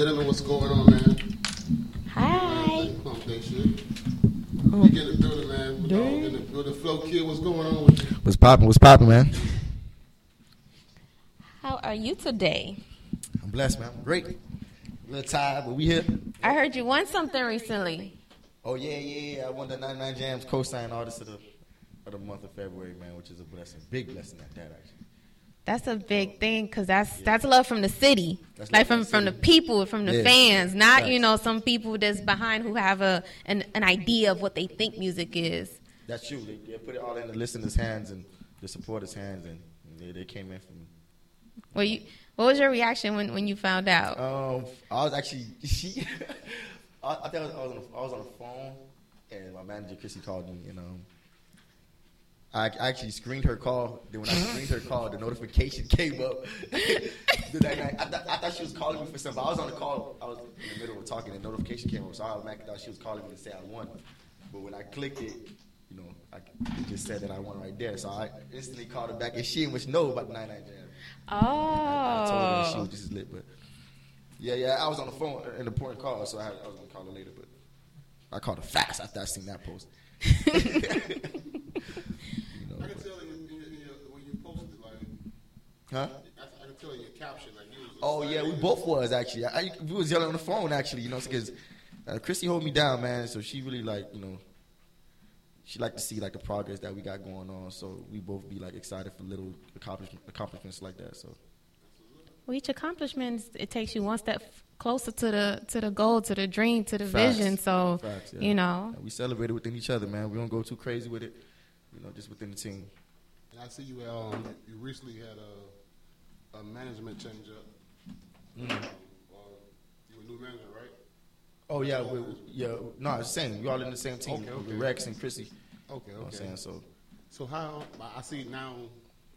gentlemen, what's going on, man? Hi. Pump that shit. Oh. You get the building, man. Dog in the building. Flo Kid, what's going on with you? What's poppin'? What's poppin', man? How are you today? I'm blessed, man. I'm great. A little tired, but we here. I heard you won something recently. Oh yeah, yeah, yeah. I won the 99 Jamz co-sign artist of the of the month of February, man, which is a blessing, big blessing at that actually. That's a big thing because that's that's love from the city, That's like from from the from the city. people, from the Yeah. fans, not you know some people that's behind who have a an, an idea of what they think music is. That's true. They, they put it all in the listeners' hands and the supporters' hands, and they, they came in from. Well, you, what was your reaction when, when you found out? Um, I was actually she. I, I think I was, I was, on the, I was on the phone, and my manager Chrissy called me, and um, I, I actually screened her call. Then when I screened her call, the notification came up. That night, I, th- I thought she was calling me for something. but I was on the call. I was in the middle of talking, and the notification came up, so I automatically thought she was calling me to say I won. But when I clicked it, you know, I, it just said that I won right there. So I instantly called her back, and she didn't know about the 99 Jam. Oh. I told her she Oh, was just as lit, but yeah, yeah, I was on the phone, uh, an important call, so I, had, I was gonna call her later, but I called her fast after I seen that post. you know, I can tell in, in, in your, when you posted, like, huh? I, I can tell in your caption, like, you was Oh yeah, we both was actually. I, I- we was yelling on the phone actually, you know, because uh, Chrissy hold me down, man. So she really like, you know, she like to see like the progress that we got going on. So we both be like excited for little accomplishment, accomplishments like that. So well, each accomplishment it takes you one step closer to the to the goal, to the dream, to the Facts. vision. So Facts, yeah. you know, And we celebrated within each other, man. We don't go too crazy with it, you know, just within the team. And I see you, um, you recently had a, a management change up. Mm. Um, you a new manager, right? Oh yeah, we, yeah. No, it's the same. We all in the same team. Okay, with okay. Rex and Chrissy. Okay, You know what I'm saying? So So how, I see now,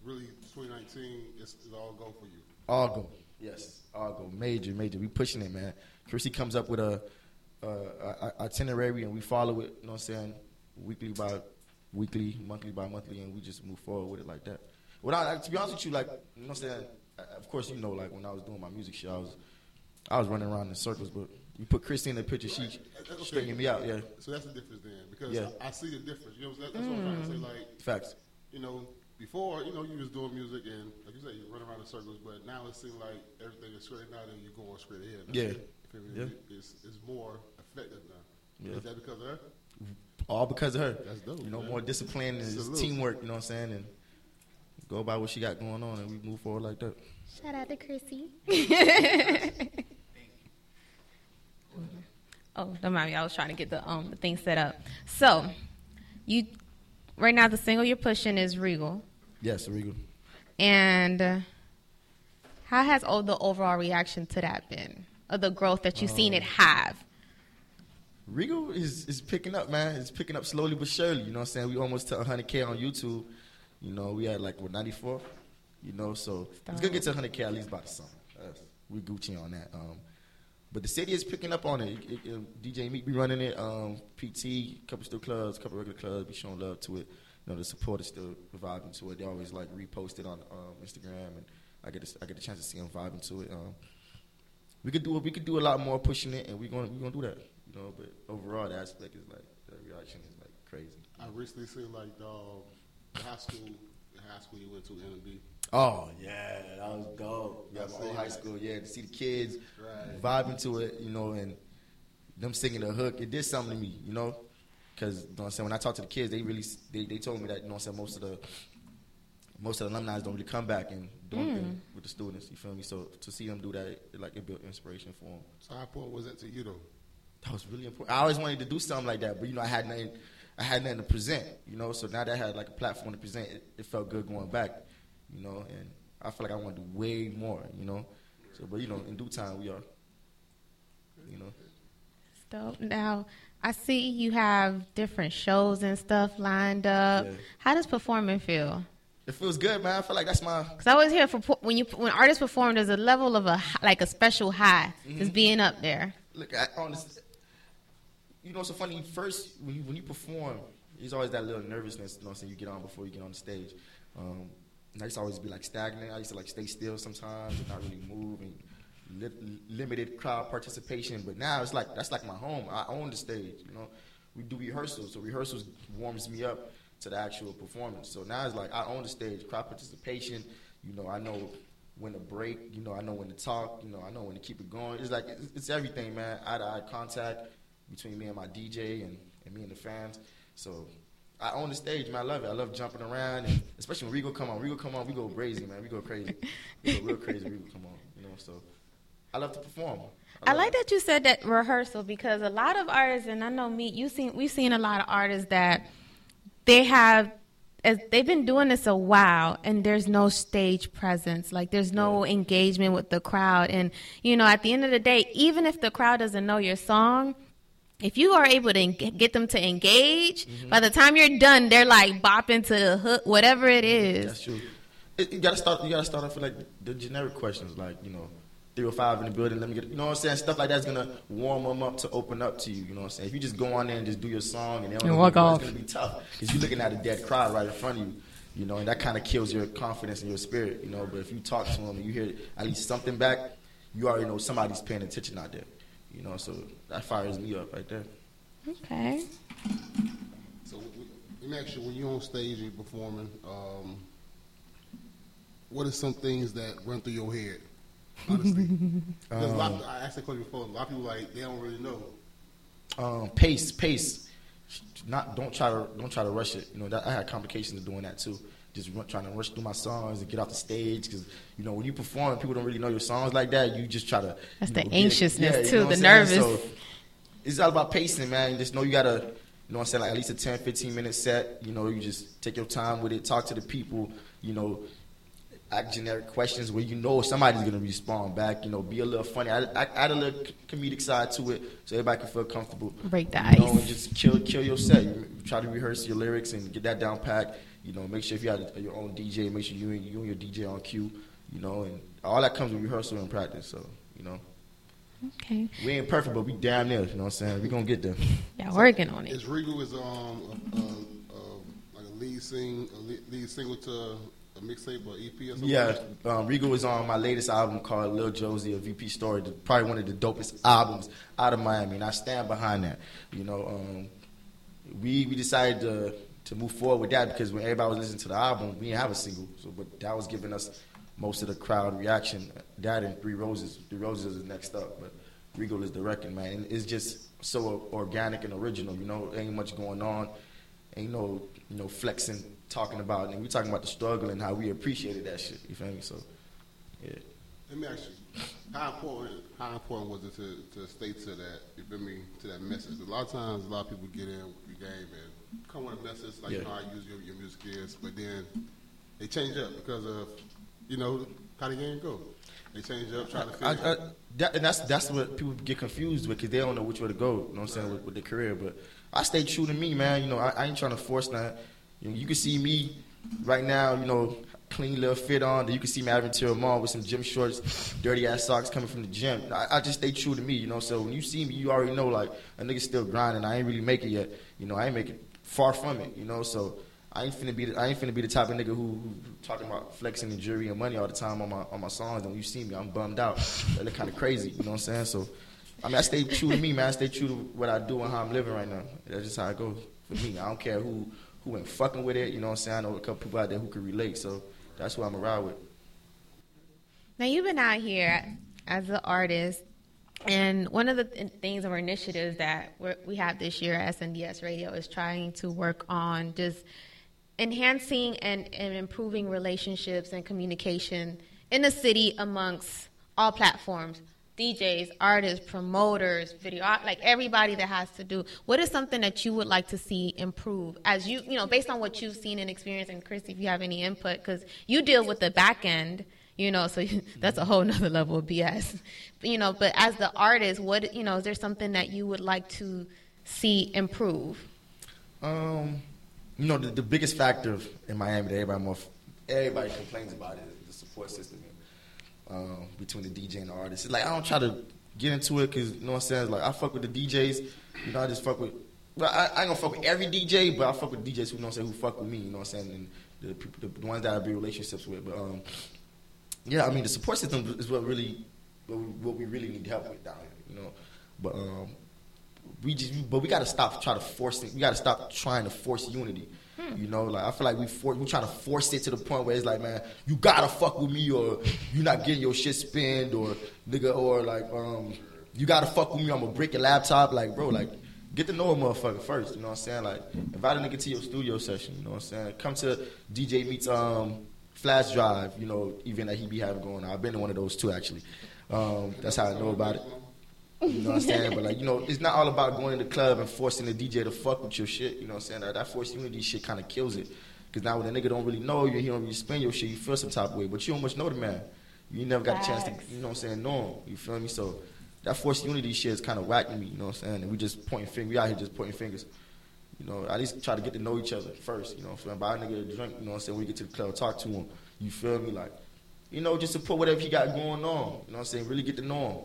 really, 2019 is, is all go for you. all go. Yes, all go. Major, major. We pushing it, man. Chrissy comes up with a, a, a itinerary and we follow it. You know what I'm saying? Weekly by weekly, monthly by monthly, and we just move forward with it like that. Without, like, to be honest with you, like you know what I'm saying. uh, Of course, you know, like when I was doing my music shit, I was, I was running around in circles. But you put Chrissy in the picture, she That's okay. straightening me out. Yeah, So that's the difference then, because Yeah. I see the difference. You know, what I'm saying? that's what I'm trying to say. Like, facts. you know, before, you know, you was doing music and, like you said, you run around in circles, but now it seems like everything is straight out and you're going straight ahead. now. Yeah. You? Yeah. It's, it's more effective now. Yeah. Is that because of her? All because of her. That's dope, You know, man. more discipline and Salute. teamwork. You know what I'm saying? And go by what she got going on, and we move forward like that. shout out to Chrissy. oh, don't mind me. I was trying to get the um the thing set up. So, you right now the single you're pushing is Regal. Yes, Regal. And uh, how has all the overall reaction to that been? Of the growth that you've seen it have? Regal is, is picking up, man. It's picking up slowly but surely. You know what I'm saying? We almost to 100K on YouTube. You know, we had like, what, 94? You know, so it's going to get to 100K at least by the summer. That's- we Gucci on that. Um, but the city is picking up on it. It- it- it- DJ Meat be running it. Um, PT, couple still clubs, couple regular clubs be showing love to it. You know, the support is still vibing to it. They always like repost it on um, Instagram, and I get a, I get a chance to see them vibing to it. Um, we could do we could do a lot more pushing it, and we're gonna we're gonna do that. You know, but overall, the aspect is like the reaction is like crazy. I recently seen like dog um, high school, the high school you went to, NB. Oh yeah, that was dope. Yeah, I my see old high that. school. Yeah, to see the kids Right. vibing to it, you know, and them singing the hook, it did something to me, you know, because you know what I'm saying when I talk to the kids, they really they, they told me that you know what I'm saying most of the most of the alumni don't really come back and do hmm. anything with the students. You feel me? So to see them do that, it, like it built inspiration for them. So how important was that to you though? That was really important. I always wanted to do something like that, but you know, I had nothing. I had nothing to present. You know, so now that I had like a platform to present, it, it felt good going back. You know, and I feel like I want to do way more. You know, so but you know, in due time we are. You know, Dope. Now, I see you have different shows and stuff lined up. Yeah. How does performing feel? it feels good, man. I feel like that's my. Because I always hear for when you when artists perform, there's a level of a like a special high just mm-hmm. being up there. Look, I, honest. You know, so funny. First, when you when you perform, there's always that little nervousness. You know, saying you get on before you get on the stage. Um, I used to always be like stagnant. I used to like stay still sometimes and not really move and li- limited crowd participation. But now it's like that's like my home. I own the stage. You know, we do rehearsals, so rehearsals warms me up to the actual performance. So now it's like I own the stage, crowd participation. You know, I know when to break. You know, I know when to talk. You know, I know when to keep it going. It's like it's, it's everything, man. Eye to eye contact between me and my DJ and, and me and the fans. So I own the stage, man. I love it. I love jumping around, and especially when Rigo come on. Rigo come on, we go crazy, man. We go crazy. We go real crazy. Rigo come on, you know. So I love to perform. I like it. that you said that rehearsal because a lot of artists, and I know me, you seen we've seen a lot of artists that they have as they've been doing this a while and there's no stage presence like there's no engagement with the crowd and you know at the end of the day even if the crowd doesn't know your song if you are able to en- get them to engage Mm-hmm. by the time you're done they're like bopping to the hook whatever it is That's true. It, you gotta start. You gotta start off with like the generic questions, like you know, three or five in the building. Let me get. You know what I'm saying? Stuff like that's gonna warm them up to open up to you. You know what I'm saying? If you just go on there and just do your song and they don't And walk off. it's gonna be tough because you're looking at a dead crowd right in front of you. You know, and that kind of kills your confidence and your spirit. You know, but if you talk to them and you hear at least something back, you already know somebody's paying attention out there. You know, so that fires me up right there. okay So w- w- let me ask you: When you're on stage and you're performing, um, what are some things that run through your head? Honestly, because a lot, Um, I asked that question before. A lot of people like they don't really know. um, pace, pace. Not don't try to don't try to rush it. You know that I had complications of doing that too. Just trying to rush through my songs and get off the stage because you know when you perform, people don't really know your songs like that. You just try to. That's the know, anxiousness, you too, know the nervous. So it's all about pacing, man. You just know you gotta. You know what I'm saying? Like at least a 10, 15 minute set. You know, you just take your time with it, talk to the people. You know, ask generic questions where you know somebody's gonna respond back. You know, be a little funny. Add, a little comedic side to it so everybody can feel comfortable. Break the You know, ice. and just kill kill your set. You try to rehearse your lyrics and get that down packed. You know, make sure if you have your own DJ, make sure you and you and your DJ on cue. You know, and all that comes with rehearsal and practice. So you know, okay we ain't perfect, but we damn near. You know what I'm saying? We gonna get there. yeah working on it Is Regal is um a, a, a, like a lead sing a lead, lead single to a mixtape or EP or something? Yeah, like that? um, Regal was on my latest album called Lil Josie, a VP story. the- Probably one of the dopest albums out of Miami, and I stand behind that. You know, um, we we decided to to move forward with that because when everybody was listening to the album, we didn't have a single, so but that was giving us most of the crowd reaction. That and Three Roses, Three Roses is next up, but Regal is the record man. And it's just so organic and original. You know, ain't much going on, ain't no you know flexing, talking about, and we talking about the struggle and how we appreciated that shit. You feel me? So, yeah. Let me ask you, how important how important was it to, to stay to that? You feel me? To that message. a lot of times, a lot of people get in with the game and come with a message like Yeah. how use your, your music is, but then they change up because of you know how the game go. They change up, try to I, figure. I, that, and that's that's what people get confused with because they don't know which way to go. You know what I'm saying with, with their career. But I stay true to me, man. You know, I, I ain't trying to force that. You, know, you can see me right now. You know, clean little fit on. You can see me at Ventura Mall with some gym shorts, dirty ass socks coming from the gym. I, I just stay true to me. You know, so when you see me, you already know like a nigga still grinding. I ain't really make it yet. You know, I ain't making it far from it. You know, so. I ain't finna be the, I ain't finna be the type of nigga who, who talking about flexing and jewelry and money all the time on my on my songs. And when you see me, I'm bummed out. That look kind of crazy. You know what I'm saying? So, I mean, I stay true to me, man. I stay true to what I do and how I'm living right now. That's just how it goes for me. I don't care who who ain't fucking with it. You know what I'm saying? I know a couple people out there who can relate. So that's who I'm around with. Now you've been out here as an artist, and one of the th- things or initiatives that we have this year at SNDS Radio is trying to work on just enhancing and, and improving relationships and communication in the city amongst all platforms. DJs, artists, promoters, video, like everybody that has to do. What is something that you would like to see improve as you, you know, based on what you've seen and experienced? And Chris, if you have any input, because you deal with the back end, you know, so that's a whole nother level of BS, you know. But as the artist, what, you know, is there something that you would like to see improve? Um, you know, the, the biggest factor in Miami that everybody more, everybody complains about is the support system um, between the DJ and the artist. It's like I don't try to get into it because you know what I'm saying. It's like I fuck with the DJs. You know, I just fuck with. Well, I, I ain't gonna fuck with every DJ, but I fuck with DJs who you know what I'm saying who fuck with me. You know what I'm saying, and the people, the, the ones that I build relationships with. But um, yeah, I mean, the support system is what really what we, really need help with down here, you know. But um, we just but we got to stop trying to force it. We got to stop trying to force unity. You know, like I feel like we for, we trying to force it to the point where it's like, man, you gotta fuck with me or you're not getting your shit spinned or nigga or like um you gotta fuck with me. I'm gonna break your laptop. Like, bro, like get to know a motherfucker first. You know what I'm saying? Like, invite a nigga to your studio session. You know what I'm saying? Come to DJ Meat's um flash drive. You know, event that he be having going on. I've been to one of those too actually. Um, that's how I know about it. You know what I'm saying? But like, you know, it's not all about going to the club and forcing the DJ to fuck with your shit. You know what I'm saying? That, that forced unity shit kind of kills it. Cause now when the nigga don't really know you, he don't really spend your shit, you feel some type of way. But you don't much know the man. You never got a chance to, you know what I'm saying, know him. You feel me? So that forced unity shit is kind of whacking me. You know what I'm saying? And we just pointing fingers. We out here just pointing fingers. You know, at least try to get to know each other first. You know what I'm saying? Buy a nigga a drink. You know what I'm saying? When we get to the club, talk to him. You feel me? Like, you know, just support whatever he got going on. You know what I'm saying? Really get to know him.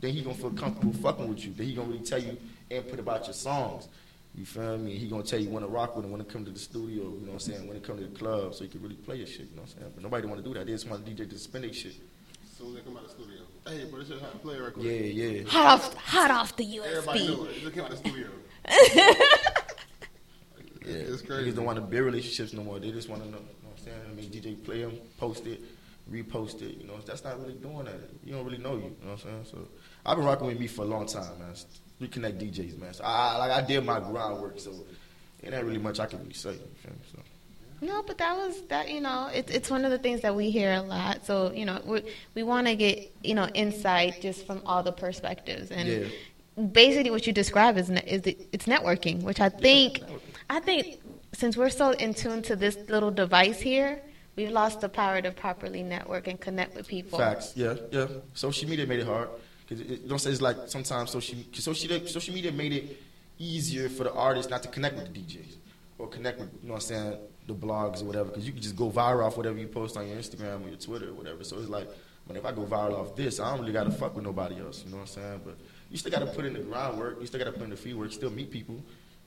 Then he gonna feel comfortable fucking with you. Then he gonna really tell you input about your songs. You feel me? He gonna tell you when to rock with him, when to come to the studio. You know what I'm saying? When to come to the club, so you can really play your shit. You know what I'm saying? But nobody want to do that. They just want the DJ to spin their shit. As soon as they come out of the studio. Hey, bro, this shit hot. Play it right. Yeah, yeah. Hot off, hot off the Everybody know USB. it. It just came out of the studio. Yeah, It's crazy. Niggas don't want to build relationships no more. They just want to know. You know what I'm saying? I mean, DJ play them, post it, repost it. You know, that's not really doing that. You don't really know you. You know what I'm saying? So I've been rocking with me for a long time, man. Reconnect DJs, man. So I like I did my groundwork, so it ain't really much I can really say. You feel me? So. No, but that was that. You know, it, it's one of the things that we hear a lot. So you know, we we want to get you know insight just from all the perspectives, and Yeah. basically what you describe is ne- is it, it's networking, which I think I think since we're so in tune to this little device here, we've lost the power to properly network and connect with people. Facts. Yeah, yeah. Social media made it hard. Cause it, don't say it's like sometimes social social social media made it easier for the artists not to connect with the DJs or connect with you know what I'm saying the blogs or whatever. Because you can just go viral off whatever you post on your Instagram or your Twitter or whatever. So it's like, but if I go viral off this, I don't really got to fuck with nobody else. You know what I'm saying? But you still got to put in the groundwork. You still got to put in the free work. Still meet people.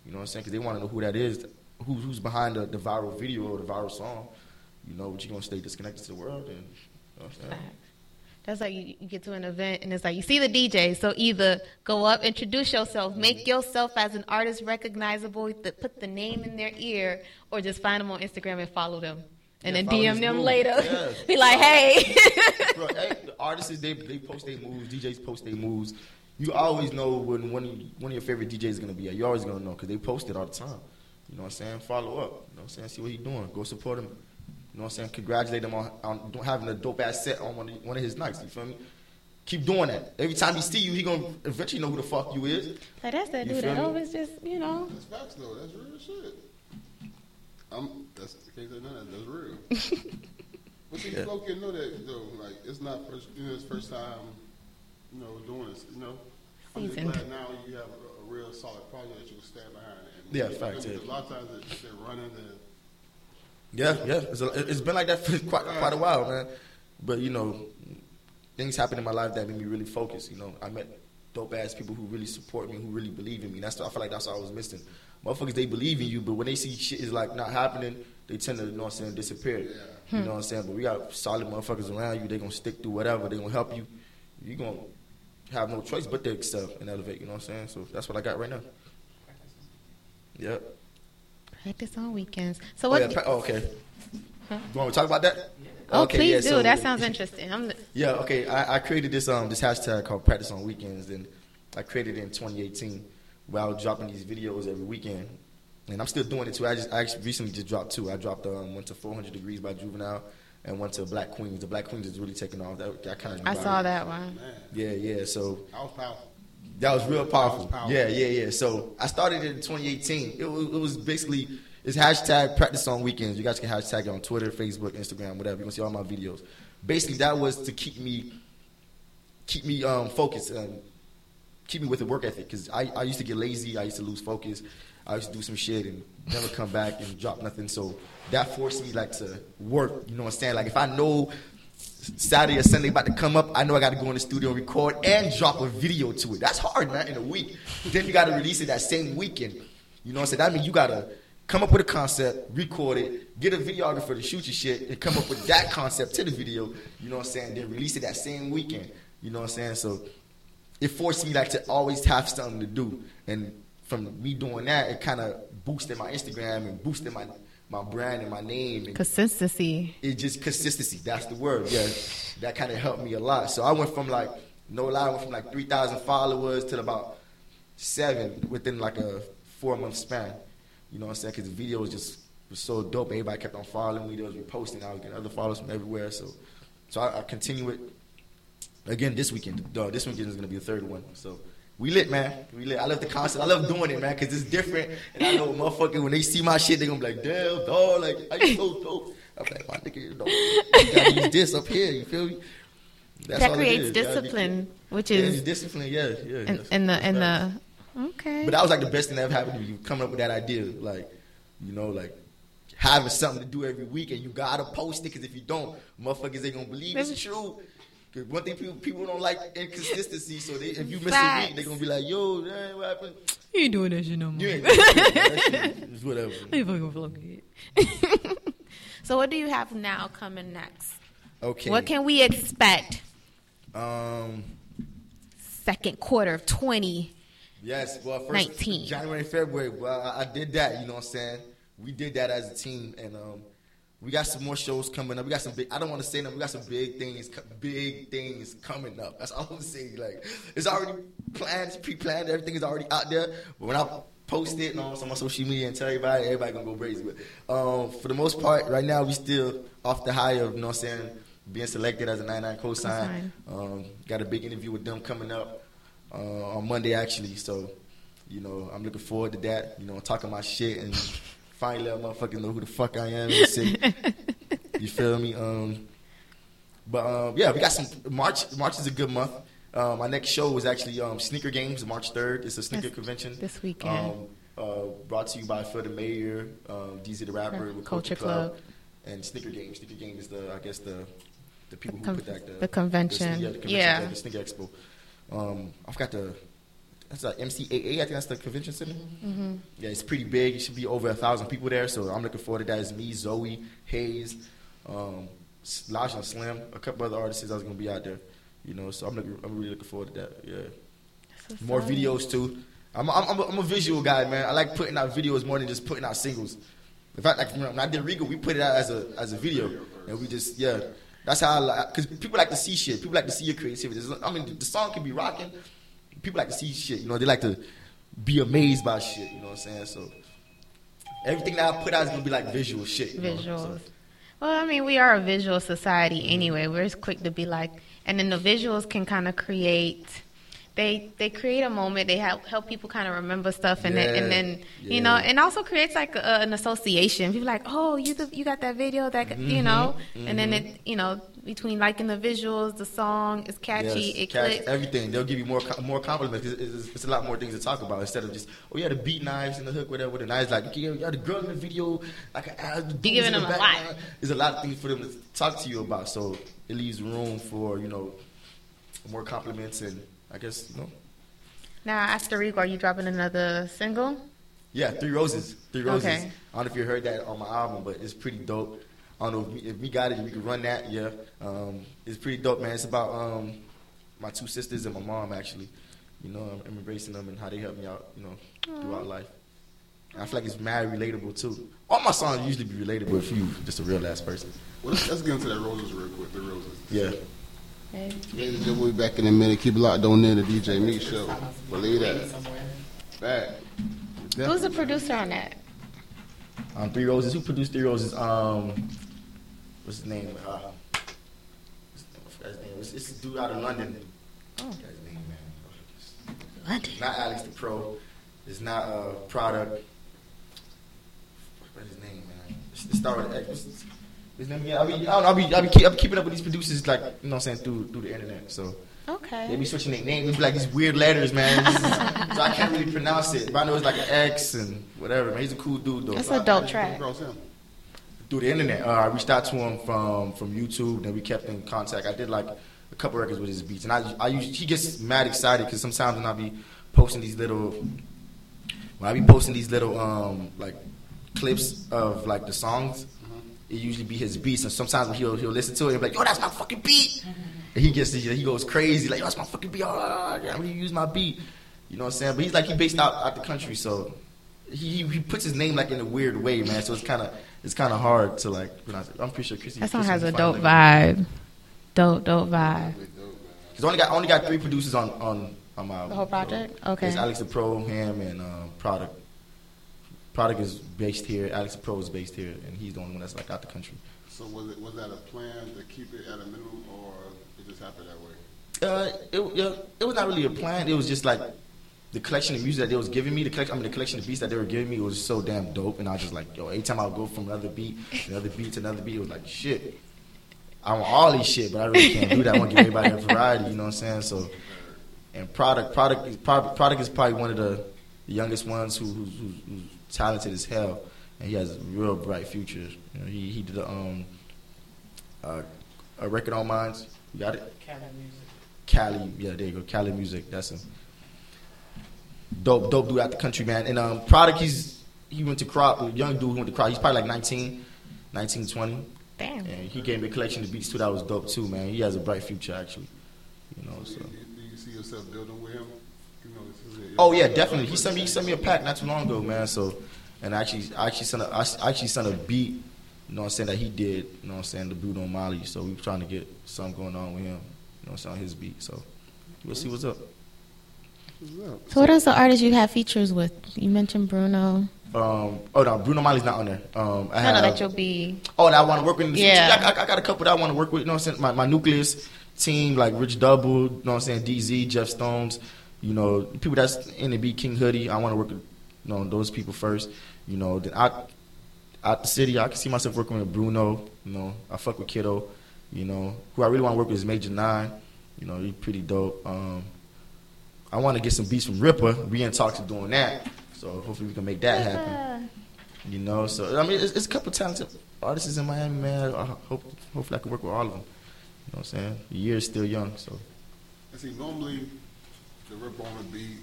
You know what I'm saying? Because they want to know who that is, who, who's behind the, the viral video or the viral song. You know, but you're gonna stay disconnected to the world and. You know what I'm saying? That's like you, you get to an event and it's like you see the DJ. So either go up, introduce yourself, make mm-hmm. yourself as an artist recognizable, put the name in their ear, or just find them on Instagram and follow them, and Yeah, then DM them move. later. Yeah. Be like, hey. Bro, hey, the artists they they post their moves, DJs post their moves. You always know when one of, one of your favorite DJs is gonna be at. You always gonna know because they post it all the time. You know what I'm saying? Follow up. You know what I'm saying? See what he doing. Go support him. You know what I'm saying? Congratulate him on, on having a dope ass set on one of, one of his nights. You feel me? Keep doing that. Every time he see you, he gonna eventually know who the fuck you is. like that's that You dude that always just you know. That's facts though. That's real shit. I'm. That's can't say none that. That's real. but see, Yeah. you know that though. Like it's not first. You know, it's first time. You know, doing this. You know, I'm just glad now you have a, a real solid project that you can stand behind. And Yeah, because facts. A lot of times it's they're running and. Yeah, yeah. It's, a, it's been like that for quite quite a while, man. But you know, things happened in my life that made me really focus. You know, I met dope ass people who really support me, who really believe in me. That's I feel like that's what I was missing. Motherfuckers, they believe in you, but when they see shit is like not happening, they tend to, you know what I'm saying, disappear. You know what I'm saying? But we got solid motherfuckers around you. They gonna stick through whatever. They gonna help you. You gonna have no choice but to excel and elevate. You know what I'm saying? So that's what I got right now. Yep. Practice on weekends. So Oh, what? yeah, pra- oh, okay. Do you want to talk about that? oh, Okay, please yeah, do. so- that sounds interesting. I'm, Yeah, okay. I, I created this um this hashtag called Practice on Weekends, and I created it in 2018, where I was dropping these videos every weekend, and I'm still doing it too. I just I recently just dropped two. I dropped um went to 400 Degrees by Juvenile, and went to Black Queens. The Black Queens is really taking off. That, that kind of I saw that one. Yeah, yeah. So I was powerful. that was real powerful. Was powerful. Yeah, yeah, yeah. So I started it in 2018. It was, it was basically it's hashtag practice on weekends. You guys can hashtag it on Twitter, Facebook, Instagram, whatever. You can see all my videos. Basically, that was to keep me keep me um, focused and keep me with the work ethic. Because I, I used to get lazy. I used to lose focus. I used to do some shit and never come back and drop nothing. So that forced me like to work. You know what I'm saying? Like if I know Saturday or Sunday about to come up, I know I got to go in the studio and record and drop a video to it. That's hard, man, in a week. Then you got to release it that same weekend. You know what I'm saying? That means you got to come up with a concept, record it, get a videographer to shoot your shit, and come up with that concept to the video. You know what I'm saying? Then release it that same weekend. You know what I'm saying? So it forced me like to always have something to do. And from me doing that, it kind of boosted my Instagram and boosted my my brand and my name. And Consistency. it just consistency. That's the word. Yeah, that kind of helped me a lot. So I went from like no lie, I went from like three thousand followers to about seven within like a four month span. You know what I'm saying? Because the video was just was so dope. Everybody kept on following me. They was reposting. I was getting other followers from everywhere. So, so I, I continue it again this weekend. Dog, this weekend is gonna be the third one. So. We lit, man. We lit. I love the concept. I love doing it, man, because it's different. And I know motherfucker, when they see my shit, they gonna be like, damn, dog, like, I you so dope. I'm like, my nigga, you know, you gotta use this up here, you feel me? That's that creates is. Gotta be- discipline, which is it's discipline, yeah, yeah. that's- in the that's the okay. But that was like the best thing that ever happened to me. Coming up with that idea, like, you know, like having something to do every week, and you gotta post it because if you don't, motherfuckers ain't gonna believe it's true. 'Cause one thing people people don't like inconsistency, so they, if you miss a Facts. week, they're gonna be like, "Yo, man, what happened?" You ain't doing that shit no more. You ain't that shit is whatever. You fucking fucking so what do you have now coming next? Okay. What can we expect um second quarter of twenty? Yes, well, first 19. January, February. Well, I, I did that. You know what I'm saying? We did that as a team, and um, we got some more shows coming up. We got some big. I don't want to say them. We got some big things, big things coming up. That's all I'm saying. Like it's already planned, it's pre-planned. Everything is already out there. But when I post it on some of my social media and tell everybody, everybody gonna go crazy. But um, for the most part, right now we still off the high of you know what I'm saying. Being selected as a 99 cosign. Um, got a big interview with them coming up uh, on Monday actually. So, you know, I'm looking forward to that. You know, talking my shit and finally let motherfuckers know who the fuck I am in the you feel me? Um, but um, yeah, we got some March. March is a good month. Um, my next show is actually um, Sneaker Games, March 3rd. It's a sneaker This- convention. this weekend. Um, uh, brought to you by Phil the Mayor, um, DZ the Rapper, with Culture Culture Club, Club. and Sneaker Games. Sneaker Games is the, I guess, the the people who Con- put that the, the convention. yeah, the convention, yeah, the Sneaker Expo. Um, I forgot the. That's like MCAA. I think that's the convention center. Mm-hmm. Yeah, it's pretty big. It should be over a thousand people there. So I'm looking forward to that. It's me, Zoe, Hayes, um, Lash and Slim, a couple other artists that's gonna be out there. You know, so I'm looking, I'm really looking forward to that. Yeah, That's more what's videos too. I'm, I'm, I'm, a, I'm a visual guy, man. I like putting out videos more than just putting out singles. In fact, like when I did Regal, we put it out as a as a video, and we just yeah. That's how I like because people like to see shit. People like to see your creativity. I mean, the song can be rocking. People like to see shit. You know, they like to be amazed by shit. You know what I'm saying? So everything that I put out is gonna be like visual shit. You know? Visuals. So, Well, I mean, we are a visual society anyway. We're just quick to be like, and then the visuals can kind of create. They they create a moment. They help help people kind of remember stuff, and then and Yeah, then you know, and also creates like a, an association. People like, oh, you the, you got that video that you know, and then it you know between liking the visuals, the song is catchy, Mm-hmm. Yes, it catch clicks. everything. They'll give you more more compliments. It's, it's, it's a lot more things to talk about instead of just oh yeah the beat knives and the hook whatever. The knives like yeah, yeah the girl in the video like uh, the giving in the them a lot. There's a lot of things for them to talk to you about. So it leaves room for you know more compliments and I guess you know Now after Rico, are you dropping another single? yeah three roses three roses. Okay. I don't know if you heard that on my album, but it's pretty dope. I don't know if we, if we got it, we can run that. Yeah, um, it's pretty dope, man. It's about um, my two sisters and my mom actually. You know, I'm, I'm embracing them and how they help me out. You know, throughout life. And I feel like it's mad relatable too. All my songs usually be relatable if you just a real ass person. Well, let's, let's get into that roses real quick. The roses. Yeah. Ladies and gentlemen, we'll be back in a minute. Keep it locked on in The DJ Meat Show. Believe that. Back. Who's the producer on that? Um, Three Roses. Who produced Three Roses? Um, what's his name? Uh, what's his name? It's, it's a dude out of London. Oh. His name, man. London. Not Alex the Pro. It's not uh, Product. What's his name, man? It's, it's start with an X. What's His name, yeah. I mean, I don't know, I'll be, I'll be, keep, I'll be keeping up with these producers, like you know, what I'm saying through through the internet. So Okay. they be switching their names, They be like these weird letters, man. So I can't really pronounce it. But I know it's like an X and whatever. Man, he's a cool dude though. That's So a I- dope track. Through the internet. Uh, I reached out to him from from YouTube, and we kept in contact. I did like a couple records with his beats, and I, I usually, he gets mad excited because sometimes when I be posting these little, when I be posting these little um like clips of like the songs, it usually be his beats, and sometimes when he'll he'll listen to it, and be like, "Yo, that's my fucking beat." And he gets he goes crazy like, "Yo, that's my fucking beat. Oh, yeah, I'm gonna use my beat." You know what I'm saying? But he's like he based out out the country, so he he puts his name like in a weird way, man. So it's kind of it's kind of hard to like. You know, I'm pretty sure Chrissy. That song Chrissy has a dope vibe. Dope, dope vibe. Cause I only got I only got three producers on on on my The whole project? Okay. It's Alex the Pro, him, and um, Product. Product is based here. Alex Pro is based here, and he's the only one that's like out the country. So was it was that a plan to keep it at a minimum, or it just happened that way? Uh, it, it was not really a plan. It was just like the collection of music that they was giving me. The collection, I mean, the collection of beats that they were giving me was so damn dope. And I was just like, yo, every time I would go from another beat, to another beat to another beat, it was like, shit. I want all these shit, but I really can't do that. I want to give everybody a variety. You know what I'm saying? So, and product, product, product, product is probably one of the, youngest ones who, who's, who's talented as hell, and he has a real bright future. You know, he he did a, um uh, a record on Minds. You got it? Cali, music. Cali, yeah, there you go. Cali music. That's him. Dope, dope dude out the country, man. And um, product, he's he went to Krop. Young dude who went to Krop. He's probably like 19, 19, 20. Damn. And he gave me a collection of beats too. That was dope too, man. He has a bright future actually. You know, so. Do you, do you see yourself building with him? You know, this is it. Oh yeah, definitely. He sent me he sent me a pack not too long ago, man. So, and I actually I actually sent a, I actually sent a beat. You know what I'm saying that he did. You know what I'm saying the Bruno Mali. So we were trying to get something going on with him. You know what I'm saying on his beat. So we'll see what's up. So what else the artists you have features with? You mentioned Bruno. Um, oh no, Bruno Mali's not on there. Um, I have, know that you'll be. Oh, that I want to work with. Yeah. I, I, I got a couple that I want to work with. You know what I'm saying? My, my nucleus team, like Rich Double, you know what I'm saying? DZ, Jeff Stones, you know, people that's in the beat, King Hoodie. I want to work with, you know, those people first. You know, then out, out the city, I can see myself working with Bruno. You know, I fuck with Kiddo. You know, who I really want to work with is Major Nine. You know, he's pretty dope. Um, I want to get some beats from Ripper. We in talks of doing that. So hopefully we can make that happen. You know, so I mean, it's, it's a couple talented artists in Miami, man. I hope, hopefully, I can work with all of them. You know what I'm saying? The year is still young, so I see, normally the Ripper on the beat,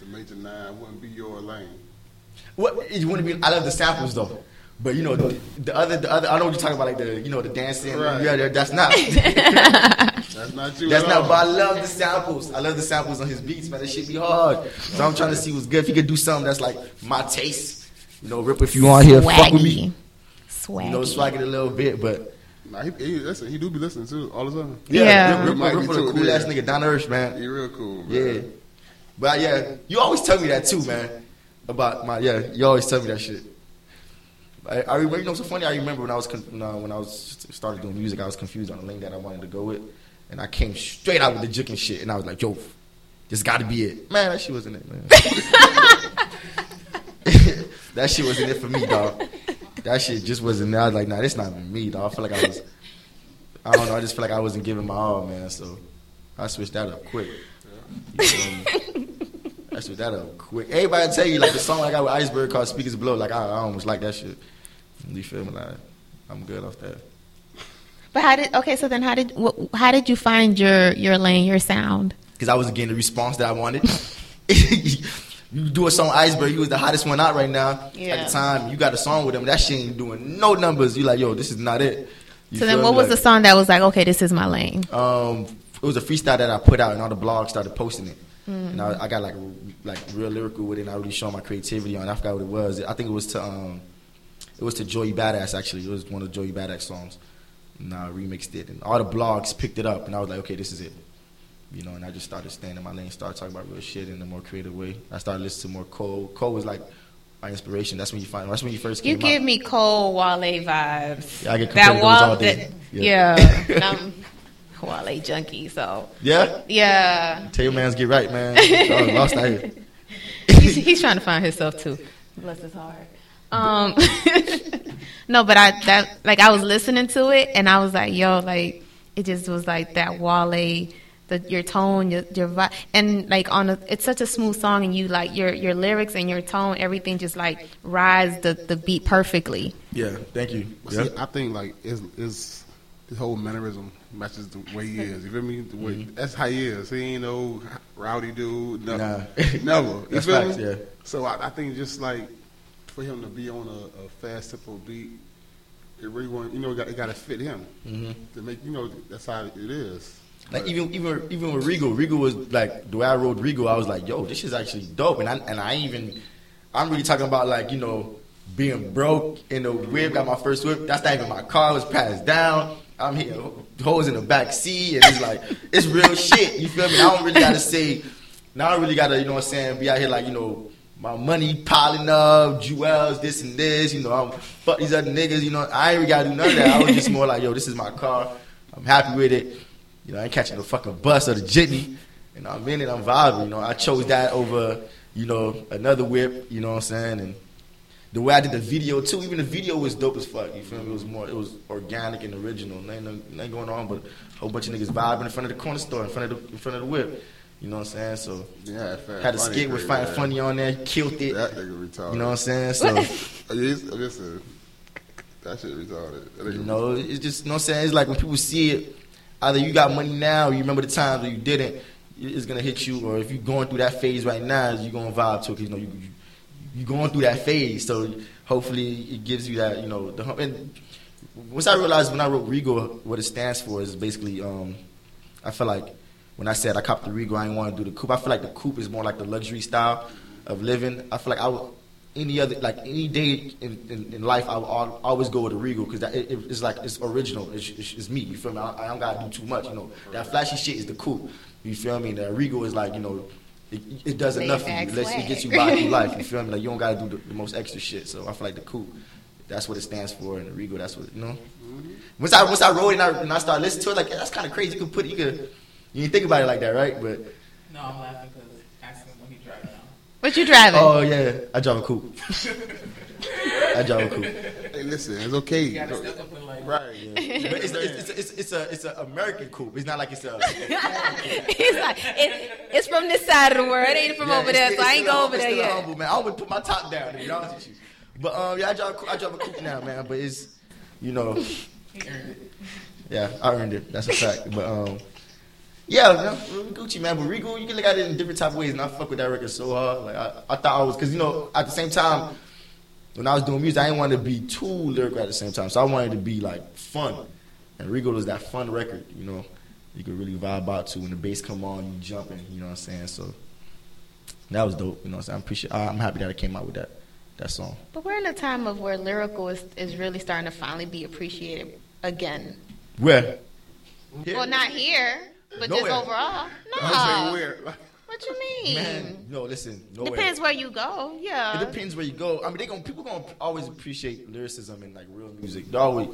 the major nine wouldn't be your lane. What you want to be? I love the samples though, but you know the, the other, the other. I know what you're talking about, like the, you know, the dancing. Right. Yeah, that's not. That's not you. That's at not. all. But I love the samples. I love the samples on his beats, man. That should be hard. So I'm trying to see what's good. If he could do something that's like my taste, you know, Rip. If you on here, fuck with me. Swaggy. You know, swag it a little bit, but Nah, he, he, listen, he do be listening to all the time. yeah, Yeah. Rip, Might Rip, be Rip, Rip, too, cool ass nigga, down to earth, man. He real cool. Man. Yeah. But yeah, you always tell me that too, man. About my yeah, you always tell me that shit. I, I remember, you know, so funny. I remember when I was con- when I- was started doing music, I was confused on the lane that I wanted to go with, and I came straight out with the jick and shit, and I was like, yo, this got to be it, man. That shit wasn't it, man. that shit wasn't it for me, dog. That shit just wasn't. I was like, nah, this not me, dog. I feel like I was. I don't know. I just feel like I wasn't giving my all, man. So I switched that up quick. You me? I switched that up quick. Everybody tell you like the song I got with Iceberg called "Speakers Below." Like I, I almost like that shit. You feel me? Like I'm good off that. But how did? Okay, so then how did? wh- How did you find your your lane, your sound? because I wasn't getting the response that I wanted. you do a song Iceberg, you was the hottest one out right now at the time. You got a song with him, that shit ain't doing no numbers. You like, yo, this is not it. You So then, what me? was the song that was like, okay, this is my lane? Um, it was a freestyle that I put out, and all the blogs started posting it. Mm. And I, I got like like real lyrical with it, and I really showed my creativity on. it. I forgot what it was. I think it was to um, it was to Joey Badass actually. It was one of Joey Badass songs. And I remixed it, and all the blogs picked it up, and I was like, okay, this is it. You know, and I just started staying in my lane, started talking about real shit in a more creative way. I started listening to more Cole. Cole was like my inspiration. That's when you find. That's when you first You give out. me Cole Wale vibes. Yeah, I get that those all day. that- Yeah. yeah. and Wale junkie, so Yeah, yeah. tell your man's get right, man. I was lost out here. he's, he's trying to find himself too. Bless his heart. Um, no, but I that like I was listening to it and I was like, yo, like it just was like that Wale, the your tone, your your vibe, and like on a, it's such a smooth song, and you like your your lyrics and your tone, everything just like rides the the beat perfectly. Yeah, thank you. Yeah. See, I think like is is his whole mannerism matches the way he is. You feel me? The way, That's how he is. He ain't no rowdy dude. Never. Mm-hmm. Nah. Never. You That's feel facts, me? yeah. So I, I think just like for him to be on a, a fast tempo beat, it really want you know it got to fit him Mhm. to make you know that's how it is. Like even even even with Regal, Regal was like the way I rode Regal, I was like, yo, this is actually dope. And I and I even I'm really talking about like, you know, being broke in the whip, got my first whip. That's not even my car, it was passed down. I'm here, hoes in the back seat, and it's like it's real shit. You feel me? I don't really gotta say now I really gotta, you know what I'm saying, be out here like, you know, my money piling up, jewels, this and this, you know, I'm fuck these other niggas, you know. I ain't really gotta do none of that. I was just more like, yo, this is my car. I'm happy with it. You know, I ain't catching the fucking bus or the jitney. You know, I'm in it, I'm vibing. You know, I chose that over, you know, another whip, you know what I'm saying? And the way I did the video too, even the video was dope as fuck. You feel me? It was more, it was organic and original. Ain't, no- ain't going on, but a whole bunch of niggas vibing in front of the corner store, in front of the, in front of the whip. You know what I'm saying? So Yeah, fat had a funny skit with crazy, Fine. Funny on there, killed it. That nigga retarded. You know what I'm saying? So oh, Listen, oh, listen, that shit retarded. That nigga you know, it's just you know what I'm saying. It's like when people see it, either you got money now, or you remember the times where you didn't. It's gonna hit you, or if you're going through that phase right now, you're gonna vibe to it. 'cause, you know, you, you you going through that phase. So hopefully it gives you that, you know, the hum- and once I realized when I wrote Regal, what it stands for is basically, um, I feel like when I said I copped the Regal, I didn't want to do the coupe. I feel like the coupe is more like the luxury style of living. I feel like I would any other like any day in, in, in life, I would al- always go with a Regal because it, it, it's like it's original. It's, it's, it's me. You feel me? I, I don't gotta do too much. You know, that flashy shit is the coupe. You feel me? The Regal is like you know. It, it does Laid enough for you. back It, lets, it gets you by through life. You feel me? Like you don't gotta do the, the most extra shit. So I feel like the coupe, that's what it stands for, and the Regal, that's what you know. Once I once I wrote it and I, and I started listening to it, like that's kind of crazy. You could put it, you could you didn't think about it like that, right? But No, I'm laughing because ask him when he drive now. What you driving? oh yeah, I drive a coupe. I drive a coupe. Hey, listen, it's okay. You gotta step up and like, Right. But it's it's it's, it's a it's an American coupe. It's not like it's a. He's like, it, it's from this side of the world. It ain't from Yeah, over there, so I ain't still go over it's there still a yet. Humble, man. I would put my top down. To be honest with you. But um, yeah, I drive I drive a coupe now, man. But it's you know, he earned it. yeah, I earned it. That's a fact. But um. Yeah, man, Gucci man, but Regal, you can look at it in different type of ways, and I fuck with that record so hard. Like I, I thought I was, cause you know, at the same time, when I was doing music, I didn't want to be too lyrical at the same time, so I wanted to be like fun. And Regal was that fun record, you know, you could really vibe out to when the bass come on, you jumping, you know what I'm saying? So that was dope, you know what I'm saying? I'm appreciate, I'm happy that I came out with that that song. But we're in a time of where lyrical is, is really starting to finally be appreciated again. Where? Well, not here, but Nowhere. just overall. I'm No. saying where? What you mean? Man, no, listen, nowhere. Depends where you go. Yeah. It depends where you go. I mean, they gonna people gonna always appreciate lyricism and like real music. They always,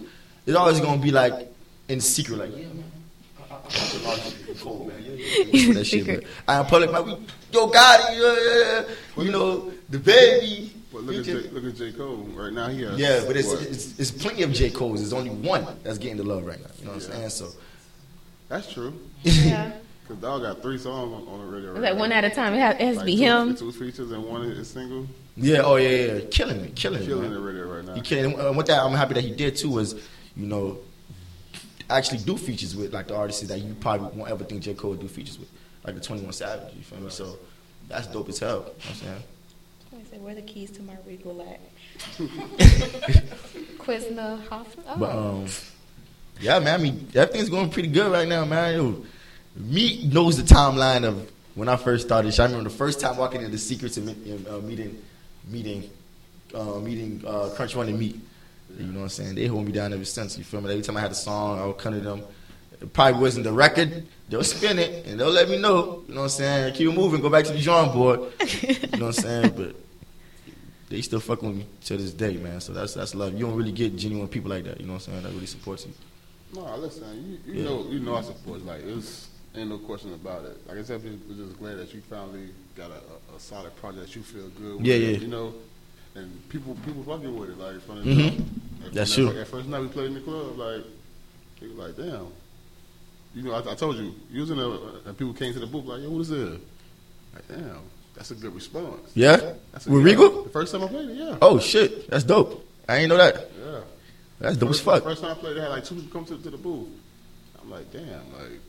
it's always gonna be like in secret, like yeah, man. Cool. Yeah, yeah, yeah. That shit, Secret. but I am public, man. We, yo, got it. Yeah, yeah. You know, the baby. But look at, J, look at J. Cole right now. He has Yeah, but it's, it's it's plenty of J Cole's. There's only one that's getting the love right now. You know what I'm saying? So that's true. yeah. Cause dog got three songs on, on the radio. Right Like now. one at a time. It has, it has to be two, him. Two features and one is single. yeah, oh yeah, yeah, yeah. killing it, killing it, Killing man. the radio right now. He killing. And what that I'm happy that he did too Is you know, actually do features with like the artists that you probably won't ever think J Cole would do features with, like the Twenty One Savage. You feel me? So that's dope as hell. You know what I'm saying. I said, where the keys to my Regal at? Quizna Hoffman. Oh. But um, yeah, man. I mean, everything's going pretty good right now, man. Yo, me knows the timeline of when I first started. I remember the first time walking into the secrets and uh, meeting, meeting, uh, meeting uh, Crunch One and Meat. You know what I'm saying? They hold me down ever since. You feel me? Every time I had a song, I would come to them. It probably wasn't the record. They'll spin it and they'll let me know. You know what I'm saying? Keep moving. Go back to the drawing board. You know what I'm saying? But they still fuck with me to this day, man. So that's that's love. You don't really get genuine people like that. You know what I'm saying? That really supports you. No, listen, you, you Yeah. know, you know, I support. Like, it's ain't no question about it. Like I said, we're just glad that you finally got a, a, solid project that you feel good. with. Yeah, yeah. You know, and people people fucking with it. Like the mm-hmm. jump. Like, That's true. that- At first night we played in the club, like people like, damn. You know, I, I told you, you was in a, uh, and people came to the booth like, yo, what is this? Like, damn, that's a good response. Yeah? That's a, With. Regal? The first time I played it, yeah. Oh shit, that's dope. I ain't know that. Yeah. That's dope as First, fuck. first time I played, they had like two people come to, to the booth. I'm like, damn, like,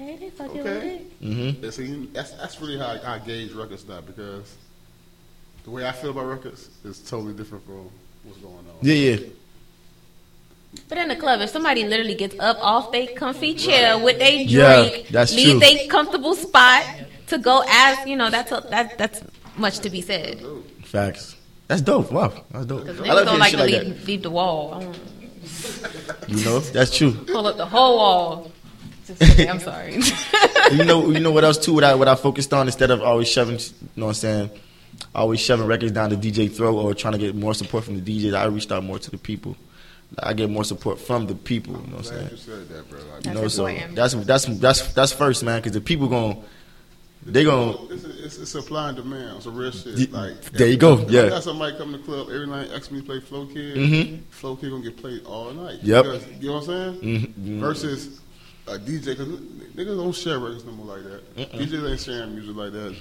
Okay, they fucking Okay. with it. Mm-hmm. Yeah, see, that's that's really how I, I gauge records now because the way I feel about records is totally different from what's going on. Yeah, yeah. But in the club, if somebody literally gets up off their comfy chair with their Yeah, drink, that's leave true. their comfortable spot to go ask, you know, that's a, that that's much to be said. Facts. That's dope. Wow, that's dope. Because I niggas love don't like shit to like leave, leave the wall. You know, that's true. pull up the whole wall. Just I'm sorry. you know, you know what else too? What I what I focused on instead of always shoving, you know what I'm saying, always shoving records down the DJ throat or trying to get more support from the DJs. I reached out more to the people. I get more support from the people. You know what I'm saying? you said that, bro. Like, You That's know, so important. that's that's that's that's first, man. Because the people going, they going. It's, a, it's, it's supply and demand. It's a real Y- shit. Like there you go, if yeah. I got somebody come to the club every night asking me to play Flo Kid. Mhm. Flo Kid gonna get played all night. Yep. Because, you know what I'm saying? Mhm. Versus Uh, a DJ, because niggas don't share records no more like that. DJs ain't sharing music like that.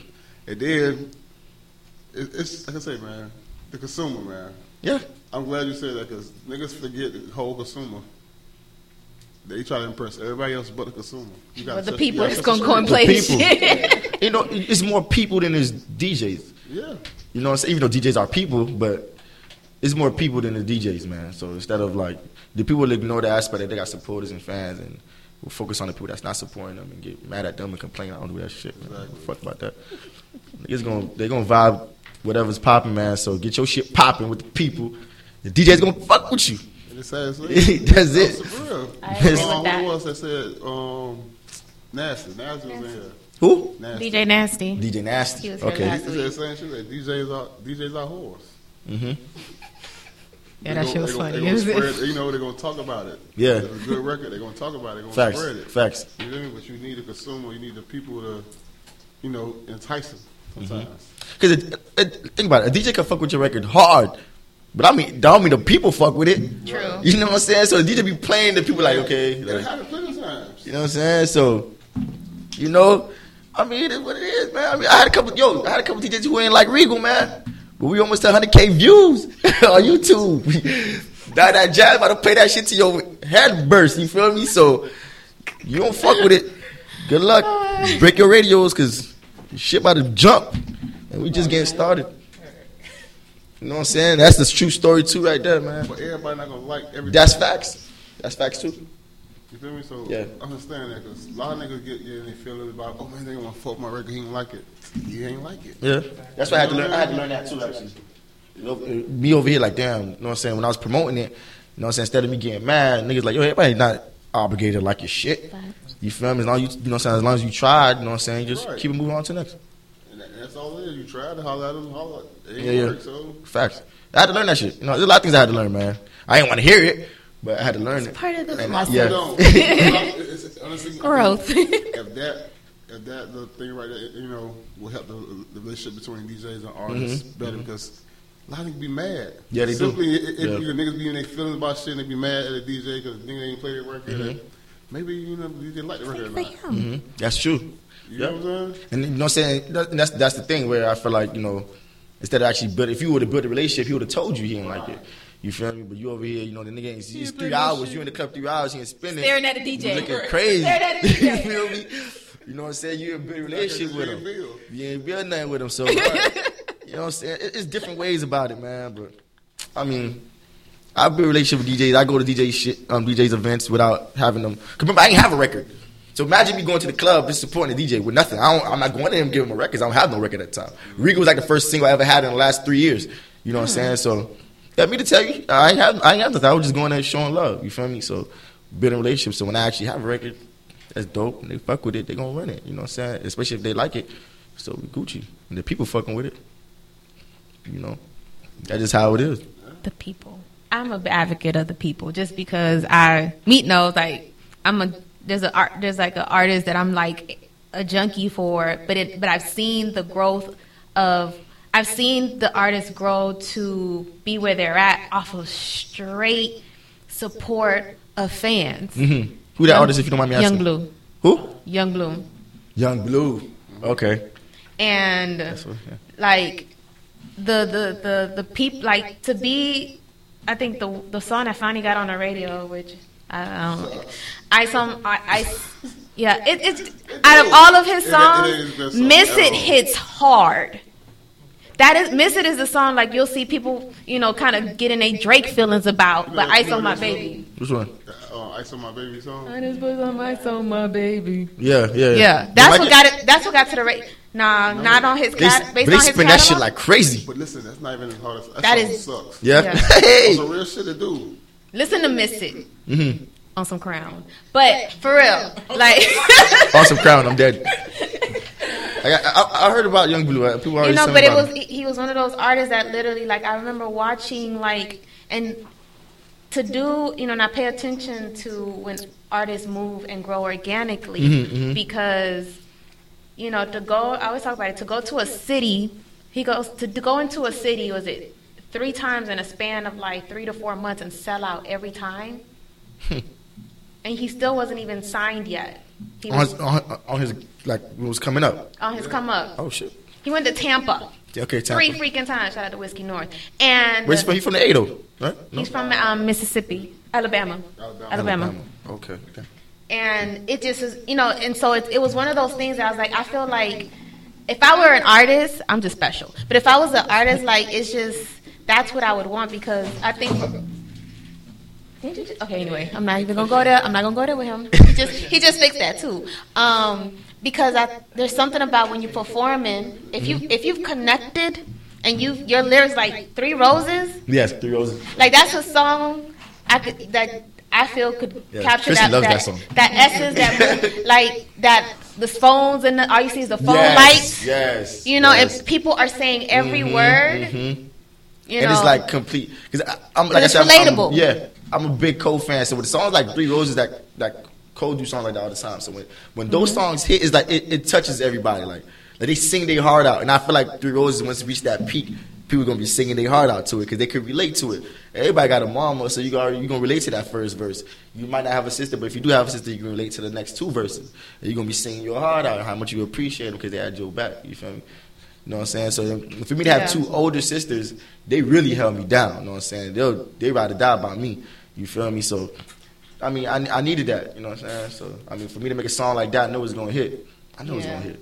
And then it, it's like I say, man, the consumer, man. Yeah, I'm glad you said that because niggas forget the whole consumer. They try to impress everybody else but the consumer. You gotta but the set- people you gonna go and the The play people. shit. you know, it's more people than it's DJs. Yeah. You know, what I'm saying? even though DJs are people, but it's more people than the DJs, man. So instead of like the people will ignore the aspect that they got supporters and fans, and will focus on the people that's not supporting them and get mad at them and complain. I don't do that shit. Man. Exactly. Fuck about that. Niggas gonna they gonna vibe whatever's popping, man. So get your shit popping with the people. The DJ's gonna fuck with you. And it's sad. That's it. for real. I agree with um, that. Who was that said? Um, Nasty. Nasty was in here. Who? Nasty. DJ Nasty. DJ Nasty. He was okay. last He said the same shit. DJs are DJs are whores. hmm Yeah, They that gon- shit was they gon- funny. They gonna spread, you know they're gonna talk about it. Yeah. If it's a good record. They're gonna talk about it. They're gonna Facts. spread it. Facts. You know, but you need a consumer. You need the people to, you know, entice them sometimes. Mm-hmm. Because think about it, a DJ can fuck with your record hard, but I mean, don't mean the people fuck with it. True. You know what I'm saying? So the DJ be playing, the people like, okay, They like, had it plenty times. you know what I'm saying? So, you know, I mean, it is what it is, man. I mean, I had a couple, yo, I had a couple DJs who ain't like Regal, man, but we almost 100k views on YouTube. that that jazz about to play that shit to your head burst. You feel me? So you don't fuck with it. Good luck. Break your radios, cause shit about to jump, and we just getting started. You know what I'm saying? That's the true story too, right there, man. But everybody not gonna like everything. That's facts. That's facts too. You feel me? So Yeah. I understand that because a lot of niggas get yeah, they feel about oh man they gonna fuck my record. He ain't like it. He ain't like it. Yeah, that's why I had to learn. I had to learn that too, actually. You know, me over here, like, damn, you know what I'm saying? When I was promoting it, you know what I'm saying? Instead of me getting mad, niggas like, yo, everybody not obligated to like your shit. You feel me? As long as you, you know what I'm saying? As long as you tried, you know what I'm saying? Just Right. keep it moving on to the next. And that's all it is. You try to holler at them, holler. It ain't Yeah, yeah. work. So Facts. I had to learn that shit. You know, there's a lot of things I had to learn, man. I didn't want to hear it, but I had to learn it. Part of the And, process. yeah. don't. It's- it's- honestly, Growth. if that if that the thing right there, you know, will help the, the relationship between DJs and artists better because a lot of niggas be mad. Mm-hmm. Yeah, they do. Simply, if Yeah. you niggas be in their feelings about shit and they be mad at a DJ because the nigga ain't play the record, Mm-hmm. maybe you know you didn't like the record or For not. him. Mhm. That's true. You know what I'm saying? And you know what I'm saying? That- That's that's the thing where I feel like, you know, instead of actually build if you would have built a relationship, he would have told you he didn't like it. You feel me? But you over here, you know, the nigga ain't it's three hours, you in the club three hours, he ain't spinning. Staring at the DJ. You looking crazy. Staring at the you feel me? You know what I'm saying? You in a good relationship with him. build. You ain't build nothing with him, so you know what I'm saying? It's different ways about it, man. But I mean, I build a relationship with DJs. I go to DJ shit, um, DJs events without having them. Cause remember, I ain't have a record. So imagine me going to the club just supporting the DJ with nothing. I don't, I'm not going to him giving him a record. I don't have no record at the time. Regal was like the first single I ever had in the last three years. You know what I'm saying? So, yeah, me to tell you, I have, I have nothing. I was just going there showing love. You feel me? So, building relationships. So when I actually have a record, that's dope. And they fuck with it. They gonna run it. You know what I'm saying? Especially if they like it. So we Gucci. And the people fucking with it. You know, that's just how it is. the people. I'm a advocate of the people just because I meet knows like I'm a there's a art there's like an artist that I'm like a junkie for, but it but I've seen the growth of I've seen the artists grow to be where they're at off of straight support of fans. hmm Who that Young- artist, if you don't mind me asking? Yung Bleu, Who? Young Bloom, Yung Bleu. Okay. and what, yeah. like the the the the people like to be I think the the song I finally got on the radio, which I, I don't I some I, I yeah it, it's out of all of his It- it songs, ain't his song Miss It hits hard. That is Miss It is a song like you'll see people, you know, kind of getting a Drake feelings about, but know- Ice on My that song? Baby. Which one? Uh, Ice on my baby song. I just put on my song, my baby. Yeah, yeah, Yeah, that's what got it. That's what got to the rate. Nah, not on his They, cat. but Based they on his spin that shit like crazy. But listen, that's not even as hard as that, That song is- sucks. Yeah. Yeah. hey. That's a real shit to do. Listen to Miss It Mm-hmm. on some Crown, but for real, like Awesome crown. I'm dead. I, I, I heard about Yung Bleu. uh, People you know. But it was him. he was one of those artists that literally like I remember watching like and to do you know not pay attention to when artists move and grow organically Mhm, mhm. because you know to go I always talk about it to go to a city he goes to, to go into a city was it three times in a span of like three to four months and sell out every time and he still wasn't even signed yet he on was his, on, on his like was coming up. on his come up Oh shit. he went to Tampa Okay, Tampa. three freaking times shout out to Whiskey North and Where's he from? He from the 80, right? No? He's from um, Mississippi, Alabama, Alabama. Alabama. Okay. okay. And it just is, you know, and so it, it was one of those things that I was like, I feel like if I were an artist, I'm just special. But if I was an artist, like it's just that's what I would want because I think. Just- Okay, anyway, I'm not even gonna go there. I'm not gonna go there with him. He just he just fixed that too. Um, because I, there's something about when you're performing, if you if you've connected and you your lyrics like three roses, Yes, three roses. like that's a song I could that I feel could Yeah, capture that that, that song. that essence that like that the phones and the, all you see is the phone yes, lights. Yes. You know, yes. if people are saying every Mhm, word, mhm. you and know, it's like complete because I'm like I said, I'm- I'm- relatable. yeah, I'm a big Cole fan. So with songs like Three Roses, that that Cole do songs like that all the time. So when when those Mm-hmm. songs hit, it's like it, it touches everybody. Like like they sing their heart out, and I feel like Three Roses once it reach that peak, people gonna be singing their heart out to it because they could relate to it. Everybody got a mama, so you got you gonna relate to that first verse. You might not have a sister, but if you do have a sister, you can relate to the next two verses. And you're gonna be singing your heart out, how much you appreciate them because they had your back. You feel me? You know what I'm saying? So for me to have Yeah. two older sisters, they really held me down. You know what I'm saying? They'll they ride or die by me. You feel me? So I mean, I, I needed that. You know what I'm saying? So I mean, for me to make a song like that, I know it's gonna hit. I know it's gonna hit.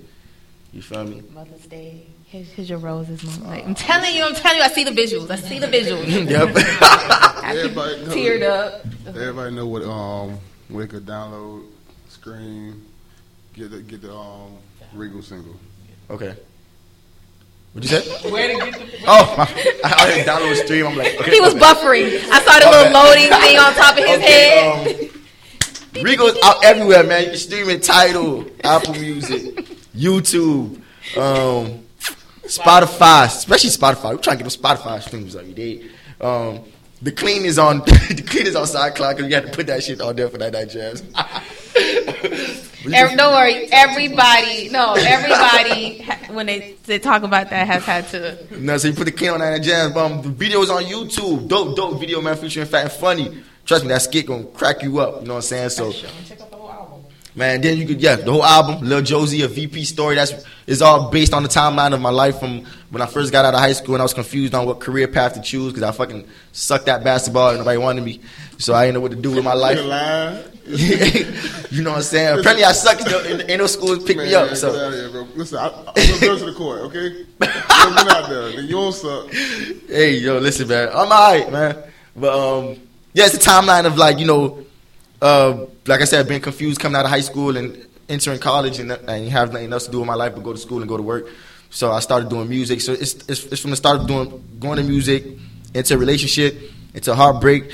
You feel me? Mother's Day. Here's, here's your roses, mom. Like, I'm telling you, I'm telling you, I see the visuals. I see the visuals. yep. Everybody knows. teared up. Everybody know what um where they could download, stream, get the get the um Regal single. okay. What'd you say? Where to get the Oh, I, I didn't download stream. I'm like, okay. He was buffering. I saw the little loading thing on top of his head. Okay, um, Regal's out everywhere, man. You can stream it Tidal, Apple Music, YouTube, um, Spotify, especially Spotify. We're trying to get them Spotify streams every day. Um, the clean is on the clean is on SoundCloud because you had to put that shit on there for that 99 Jamz. But Every, don't worry, everybody, no, everybody, when they, they talk about that, has had to. No, so you put the clean on that 99 Jamz. Um, the video's on YouTube. Dope, dope video, man, featuring Fat and Funny. Trust me, that skit gonna crack you up. You know what I'm saying? So. check out the whole album. Man, then you could yeah, the whole album, Lil Josie, a VP story. That's is all based on the timeline of my life from when I first got out of high school and I was confused on what career path to choose because I fucking sucked at basketball and nobody wanted me, so I didn't know what to do with my life. you know what I'm saying? Apparently, I suck. Ain't no schools pick me Man, up. get So here, bro. Listen, I, I'm going to the court, okay? Don't out there. Then you don't suck. hey, yo, listen, man, I'm alright, man. But um, yeah, it's a timeline of like you know, uh, like I said, being confused coming out of high school and entering college and, and have nothing else to do with my life but go to school and go to work. So I started doing music. So it's it's, it's from the start of doing going to music into a relationship, into heartbreak,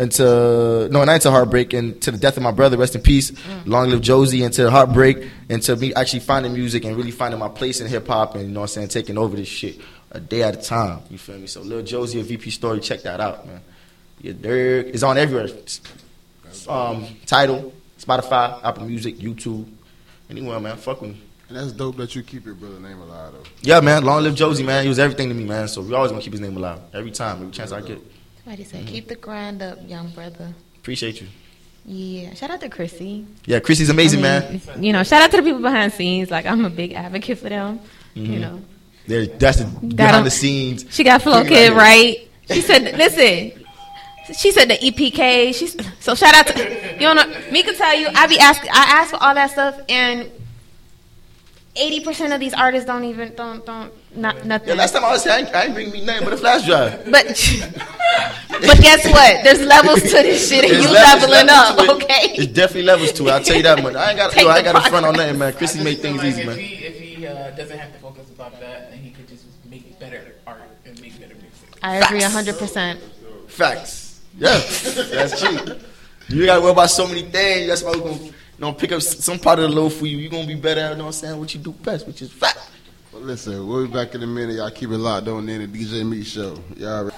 into no, not into heartbreak, and to the death of my brother. Rest in peace. Long live Josie. Into heartbreak, and to me actually finding music and really finding my place in hip hop, and you know what I'm saying, taking over this shit a day at a time. You feel me? So Lil Josie, a VP story, check that out, man. Yeah, Dirk is on everywhere. Um, Tidal, Spotify, Apple Music, YouTube, anywhere, man. Fuck with me. And that's dope that you keep your brother name alive, though. Yeah, man. Long live Josie, man. He was everything to me, man. So we always gonna keep his name alive every time, every chance I get. Somebody said, mm-hmm. keep the grind up, young brother. Appreciate you. Yeah, shout out to Chrissy. Yeah, Chrissy's amazing, I mean, man. You know, shout out to the people behind the scenes. Like, I'm a big advocate for them. You mm-hmm. know, There, that's the behind the scenes. She got it Kid right. She said, "Listen." She said the EPK. She's so shout out to you know. Me can tell you, I be asking. I ask for all that stuff, and eighty percent of these artists don't even don't don't not nothing. Yeah, last time I was here, I ain't, I ain't bring me nothing but a flash drive. but but guess what? There's levels to this shit, and There's you levels- leveling levels up. it. Okay. There's definitely levels to it. I'll tell you that much. I ain't got, yo, I ain't got a front on progress. nothing, man. Chrissy make things like easy, if man. He, if he uh, doesn't have to focus about that, then he could just make better art and make better music. I agree hundred percent. Facts. Yeah, that's true. You gotta worry about so many things. That's why we're gonna, you know, pick up some part of the load for you. You're gonna be better at, you know what I'm saying, what you do best, which is fact. Well, listen, we'll be back in a minute. Y'all keep it locked on in the DJ Meat Show. Y'all